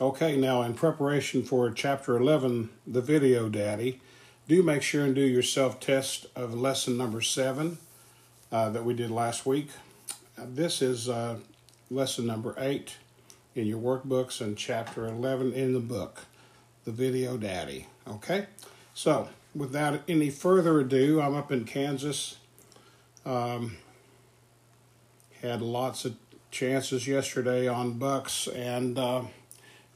Okay, now in preparation for chapter 11, the video daddy, do make sure and do your self test of lesson number seven uh, that we did last week. Uh, this is uh, lesson number eight in your workbooks and chapter 11 in the book, the video daddy. Okay, so without any further ado, I'm up in Kansas. Um, had lots of chances yesterday on bucks and uh,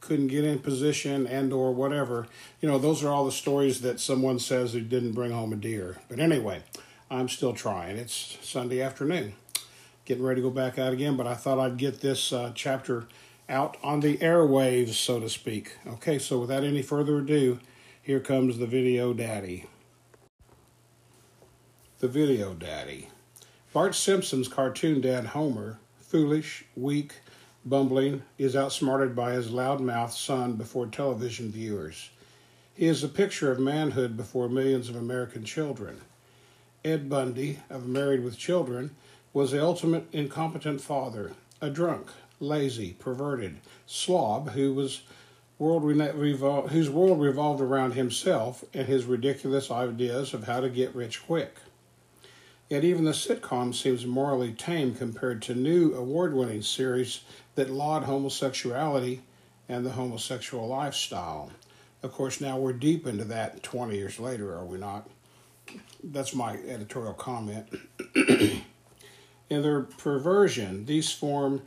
couldn't get in position and or whatever. You know, those are all the stories that someone says who didn't bring home a deer. But anyway, I'm still trying. It's Sunday afternoon. Getting ready to go back out again, but I thought I'd get this uh, chapter out on the airwaves, so to speak. Okay, so without any further ado, here comes the video daddy. The video daddy. Bart Simpson's cartoon dad Homer, foolish, weak, bumbling, is outsmarted by his loudmouthed son before television viewers. He is a picture of manhood before millions of American children. Ed Bundy, of Married with Children, was the ultimate incompetent father, a drunk, lazy, perverted slob who was world revol- whose world revolved around himself and his ridiculous ideas of how to get rich quick. Yet even the sitcom seems morally tame compared to new award winning series that laud homosexuality and the homosexual lifestyle. Of course, now we're deep into that 20 years later, are we not? That's my editorial comment. in their perversion, these form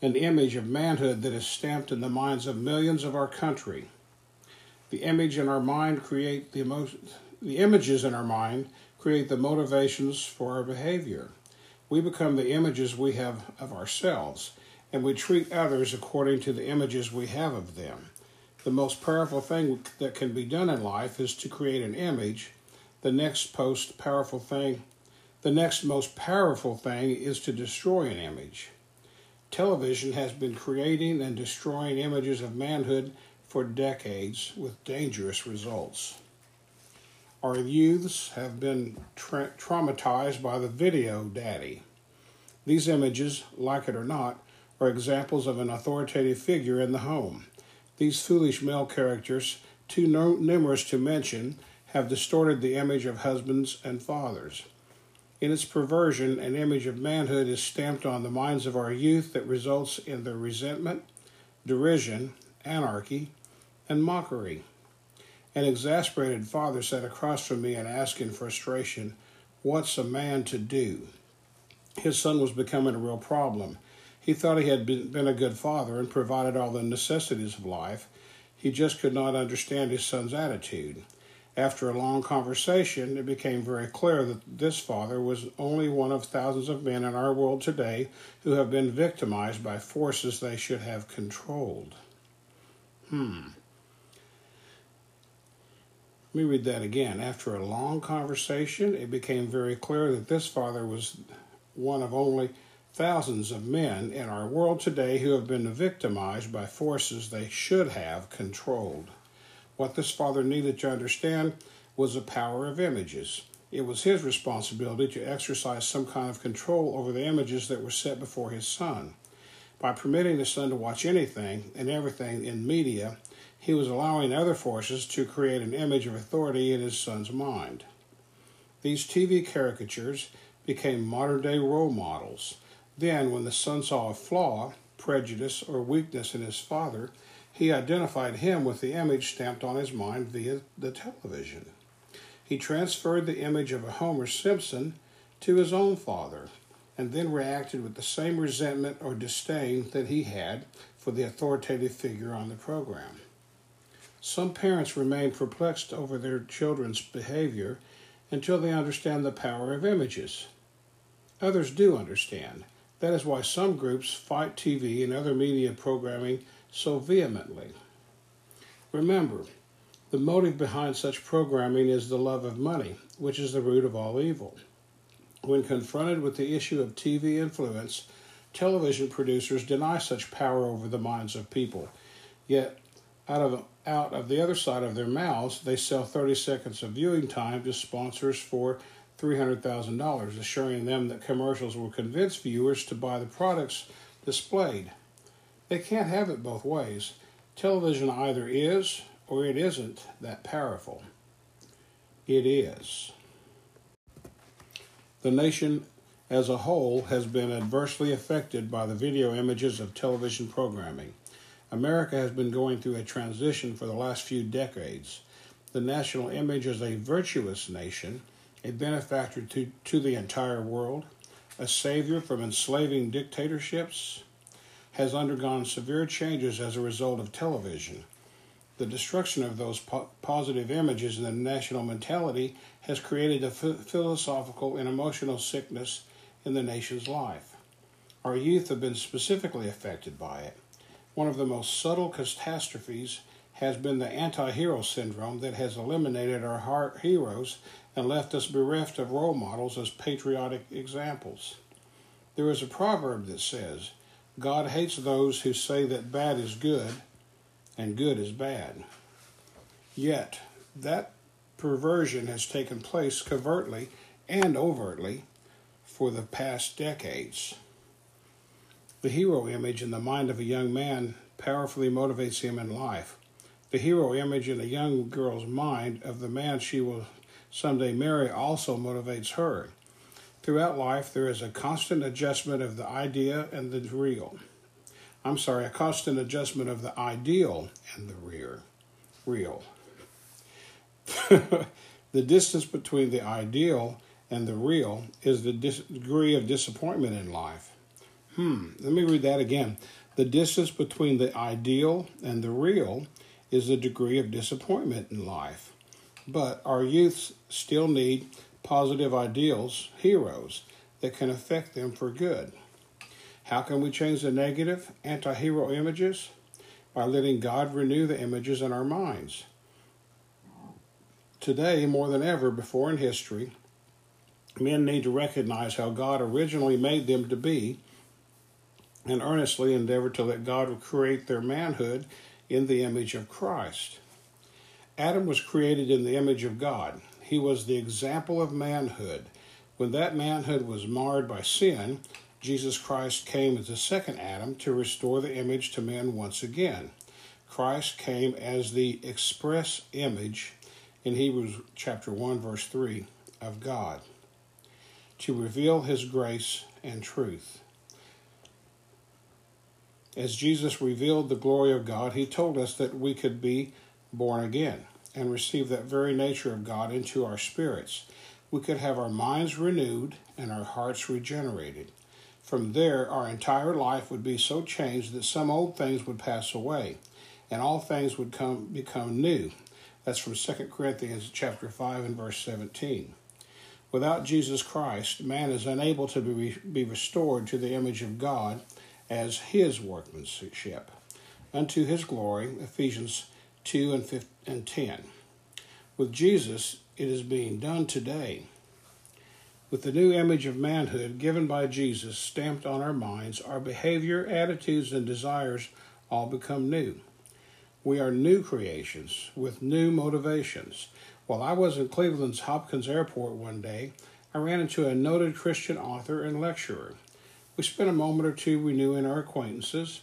an image of manhood that is stamped in the minds of millions of our country. The image in our mind create the emotion, the images in our mind create the motivations for our behavior. We become the images we have of ourselves, and we treat others according to the images we have of them. The most powerful thing that can be done in life is to create an image. The next most powerful thing, the next most powerful thing is to destroy an image. Television has been creating and destroying images of manhood for decades with dangerous results. Our youths have been tra- traumatized by the video daddy. These images, like it or not, are examples of an authoritative figure in the home. These foolish male characters, too no- numerous to mention, have distorted the image of husbands and fathers. In its perversion, an image of manhood is stamped on the minds of our youth that results in their resentment, derision, anarchy, and mockery. An exasperated father sat across from me and asked in frustration, What's a man to do? His son was becoming a real problem. He thought he had been a good father and provided all the necessities of life. He just could not understand his son's attitude. After a long conversation, it became very clear that this father was only one of thousands of men in our world today who have been victimized by forces they should have controlled. Hmm. Let me read that again. After a long conversation, it became very clear that this father was one of only thousands of men in our world today who have been victimized by forces they should have controlled. What this father needed to understand was the power of images. It was his responsibility to exercise some kind of control over the images that were set before his son. By permitting his son to watch anything and everything in media, he was allowing other forces to create an image of authority in his son's mind. These TV caricatures became modern day role models. Then, when the son saw a flaw, prejudice, or weakness in his father, he identified him with the image stamped on his mind via the television. He transferred the image of a Homer Simpson to his own father, and then reacted with the same resentment or disdain that he had for the authoritative figure on the program. Some parents remain perplexed over their children's behavior until they understand the power of images. Others do understand. That is why some groups fight TV and other media programming so vehemently. Remember, the motive behind such programming is the love of money, which is the root of all evil. When confronted with the issue of TV influence, television producers deny such power over the minds of people. Yet, out of out of the other side of their mouths, they sell 30 seconds of viewing time to sponsors for $300,000, assuring them that commercials will convince viewers to buy the products displayed. They can't have it both ways. Television either is or it isn't that powerful. It is. The nation as a whole has been adversely affected by the video images of television programming. America has been going through a transition for the last few decades. The national image as a virtuous nation, a benefactor to, to the entire world, a savior from enslaving dictatorships, has undergone severe changes as a result of television. The destruction of those po- positive images in the national mentality has created a philosophical and emotional sickness in the nation's life. Our youth have been specifically affected by it. One of the most subtle catastrophes has been the anti hero syndrome that has eliminated our heroes and left us bereft of role models as patriotic examples. There is a proverb that says, God hates those who say that bad is good and good is bad. Yet, that perversion has taken place covertly and overtly for the past decades. The hero image in the mind of a young man powerfully motivates him in life. The hero image in a young girl's mind of the man she will someday marry also motivates her. Throughout life, there is a constant adjustment of the idea and the real. I'm sorry, a constant adjustment of the ideal and the rear, real. the distance between the ideal and the real is the dis- degree of disappointment in life. Hmm, let me read that again. The distance between the ideal and the real is the degree of disappointment in life. But our youths still need positive ideals, heroes, that can affect them for good. How can we change the negative, anti hero images? By letting God renew the images in our minds. Today, more than ever before in history, men need to recognize how God originally made them to be and earnestly endeavor to let God create their manhood in the image of Christ. Adam was created in the image of God. He was the example of manhood. When that manhood was marred by sin, Jesus Christ came as the second Adam to restore the image to men once again. Christ came as the express image in Hebrews chapter 1 verse 3 of God to reveal his grace and truth. As Jesus revealed the glory of God, he told us that we could be born again and receive that very nature of God into our spirits. We could have our minds renewed and our hearts regenerated. From there, our entire life would be so changed that some old things would pass away and all things would come become new. That's from 2 Corinthians chapter 5 and verse 17. Without Jesus Christ, man is unable to be, be restored to the image of God as his workmanship. Unto his glory, Ephesians 2 and, 5, and 10. With Jesus, it is being done today. With the new image of manhood given by Jesus stamped on our minds, our behavior, attitudes, and desires all become new. We are new creations with new motivations. While I was in Cleveland's Hopkins Airport one day, I ran into a noted Christian author and lecturer. We spent a moment or two renewing our acquaintances.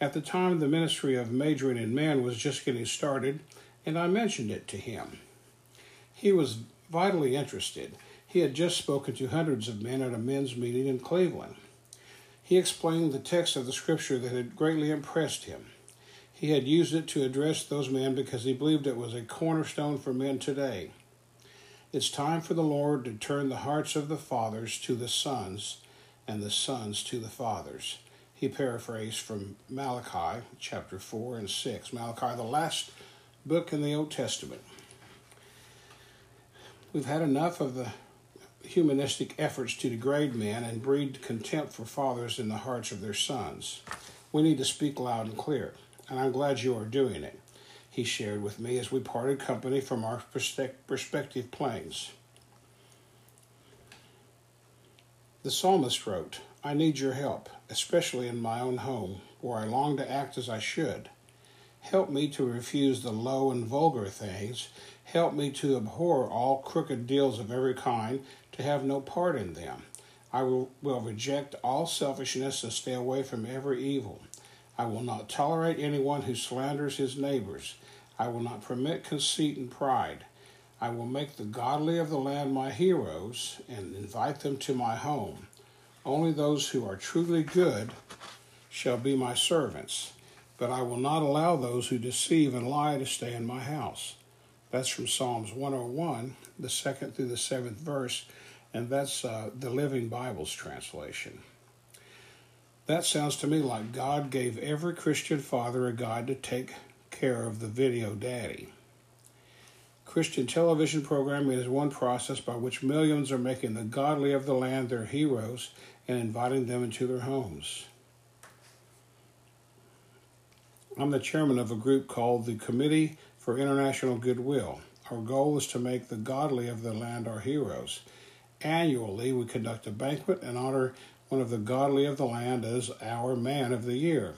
At the time, the ministry of majoring in men was just getting started, and I mentioned it to him. He was vitally interested. He had just spoken to hundreds of men at a men's meeting in Cleveland. He explained the text of the scripture that had greatly impressed him. He had used it to address those men because he believed it was a cornerstone for men today. It's time for the Lord to turn the hearts of the fathers to the sons and the sons to the fathers. He paraphrased from Malachi chapter 4 and 6. Malachi, the last book in the Old Testament. We've had enough of the humanistic efforts to degrade men and breed contempt for fathers in the hearts of their sons. We need to speak loud and clear and I'm glad you are doing it, he shared with me as we parted company from our respective planes. The psalmist wrote, I need your help, especially in my own home, where I long to act as I should. Help me to refuse the low and vulgar things. Help me to abhor all crooked deals of every kind, to have no part in them. I will, will reject all selfishness and stay away from every evil. I will not tolerate anyone who slanders his neighbors. I will not permit conceit and pride. I will make the godly of the land my heroes and invite them to my home. Only those who are truly good shall be my servants, but I will not allow those who deceive and lie to stay in my house. That's from Psalms 101, the second through the seventh verse, and that's uh, the Living Bible's translation. That sounds to me like God gave every Christian father a guide to take care of the video daddy. Christian television programming is one process by which millions are making the godly of the land their heroes and inviting them into their homes. I'm the chairman of a group called the Committee for International Goodwill. Our goal is to make the godly of the land our heroes. Annually, we conduct a banquet and honor one of the godly of the land as our man of the year.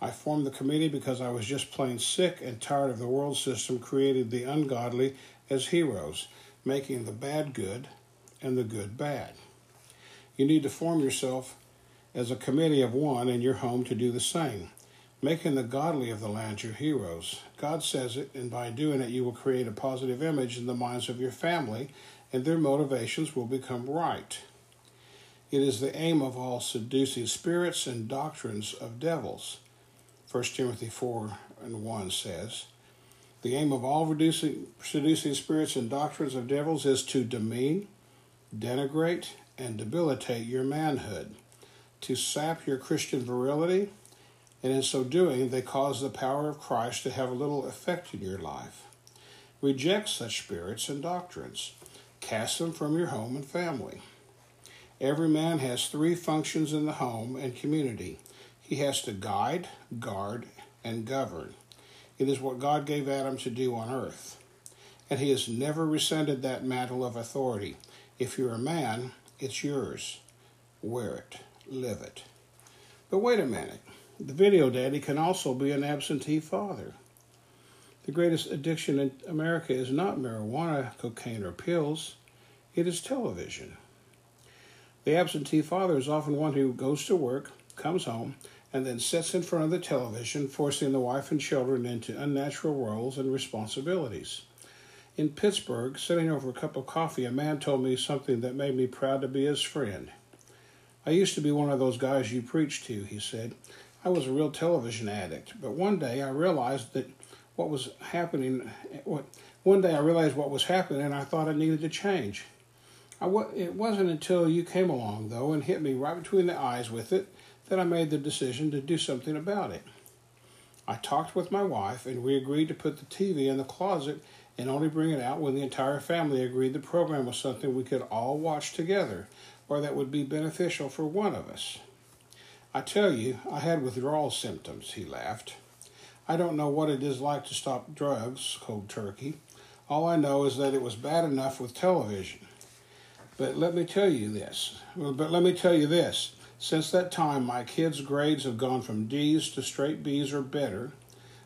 I formed the committee because I was just plain sick and tired of the world system creating the ungodly as heroes, making the bad good and the good bad. You need to form yourself as a committee of one in your home to do the same, making the godly of the land your heroes. God says it, and by doing it, you will create a positive image in the minds of your family, and their motivations will become right. It is the aim of all seducing spirits and doctrines of devils. 1 Timothy 4 and 1 says, The aim of all reducing, seducing spirits and doctrines of devils is to demean, denigrate, and debilitate your manhood, to sap your Christian virility, and in so doing, they cause the power of Christ to have little effect in your life. Reject such spirits and doctrines, cast them from your home and family. Every man has three functions in the home and community he has to guide, guard, and govern. It is what God gave Adam to do on earth. And he has never rescinded that mantle of authority. If you're a man, it's yours. Wear it, live it. But wait a minute. The video daddy can also be an absentee father. The greatest addiction in America is not marijuana, cocaine, or pills, it is television. The absentee father is often one who goes to work, comes home, and then sits in front of the television, forcing the wife and children into unnatural roles and responsibilities. In Pittsburgh, sitting over a cup of coffee, a man told me something that made me proud to be his friend. I used to be one of those guys you preach to, he said. I was a real television addict, but one day I realized that what was happening, what, one day I realized what was happening and I thought I needed to change. I, it wasn't until you came along, though, and hit me right between the eyes with it that I made the decision to do something about it. I talked with my wife, and we agreed to put the TV in the closet and only bring it out when the entire family agreed the program was something we could all watch together or that would be beneficial for one of us. I tell you, I had withdrawal symptoms, he laughed. I don't know what it is like to stop drugs, cold turkey. All I know is that it was bad enough with television. But let me tell you this. But let me tell you this. Since that time, my kids' grades have gone from D's to straight B's or better.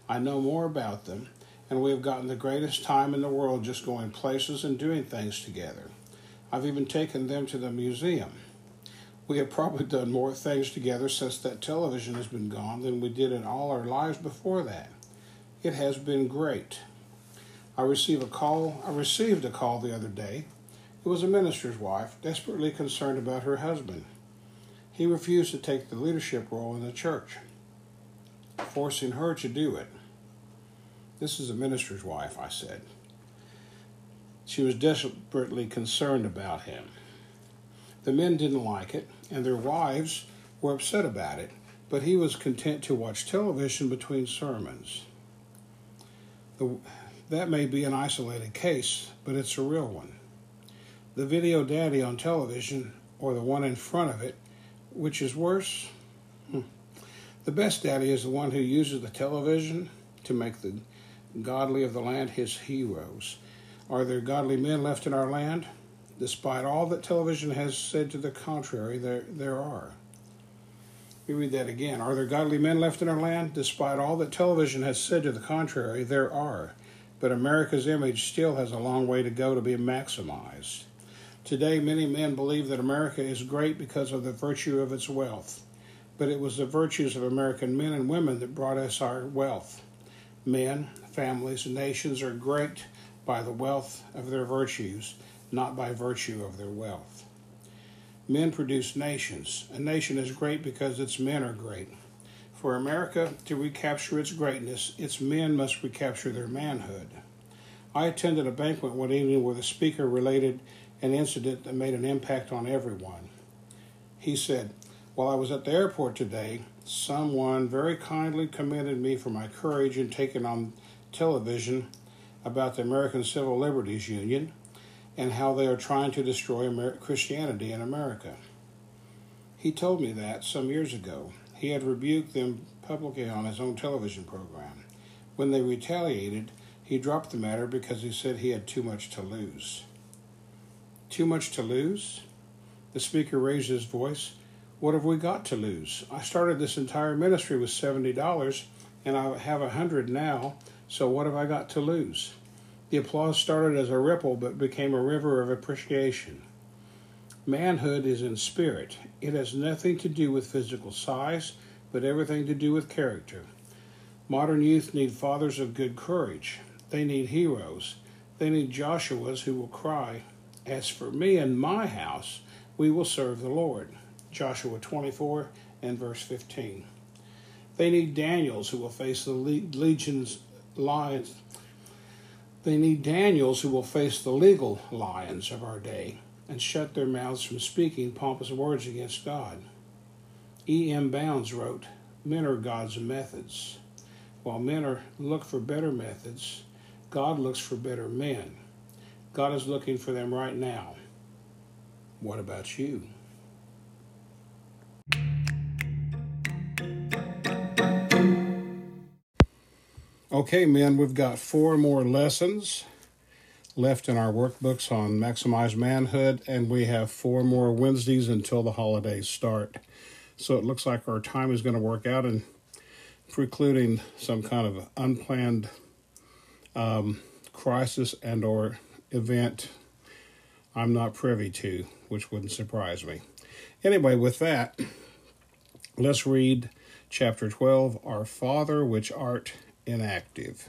I know more about them, and we have gotten the greatest time in the world just going places and doing things together. I've even taken them to the museum. We have probably done more things together since that television has been gone than we did in all our lives before that. It has been great. I received a call I received a call the other day. It was a minister's wife, desperately concerned about her husband. He refused to take the leadership role in the church, forcing her to do it. This is a minister's wife, I said. She was desperately concerned about him. The men didn't like it, and their wives were upset about it, but he was content to watch television between sermons. The, that may be an isolated case, but it's a real one. The video daddy on television, or the one in front of it, which is worse? Hmm. The best daddy is the one who uses the television to make the godly of the land his heroes. Are there godly men left in our land? Despite all that television has said to the contrary, there, there are. We read that again. Are there godly men left in our land? Despite all that television has said to the contrary, there are. But America's image still has a long way to go to be maximized. Today, many men believe that America is great because of the virtue of its wealth. but it was the virtues of American men and women that brought us our wealth. Men, families, and nations are great by the wealth of their virtues, not by virtue of their wealth. Men produce nations. A nation is great because its men are great. For America to recapture its greatness, its men must recapture their manhood. I attended a banquet one evening where the speaker related an incident that made an impact on everyone. He said, While I was at the airport today, someone very kindly commended me for my courage in taking on television about the American Civil Liberties Union and how they are trying to destroy Amer- Christianity in America. He told me that some years ago, he had rebuked them publicly on his own television program. When they retaliated, he dropped the matter because he said he had too much to lose. Too much to lose? The speaker raised his voice. What have we got to lose? I started this entire ministry with $70 and I have a 100 now, so what have I got to lose? The applause started as a ripple but became a river of appreciation. Manhood is in spirit. It has nothing to do with physical size, but everything to do with character. Modern youth need fathers of good courage. They need heroes. They need Joshuas who will cry, As for me and my house, we will serve the Lord. Joshua 24 and verse 15. They need Daniels who will face the legion's lions. They need Daniels who will face the legal lions of our day and shut their mouths from speaking pompous words against God. E. M. Bounds wrote, Men are God's methods. While men are look for better methods, God looks for better men. God is looking for them right now. What about you? Okay, men, we've got four more lessons left in our workbooks on Maximized Manhood, and we have four more Wednesdays until the holidays start. So it looks like our time is going to work out and precluding some kind of unplanned um, crisis and or event I'm not privy to, which wouldn't surprise me. Anyway, with that, let's read chapter 12 Our Father which art inactive.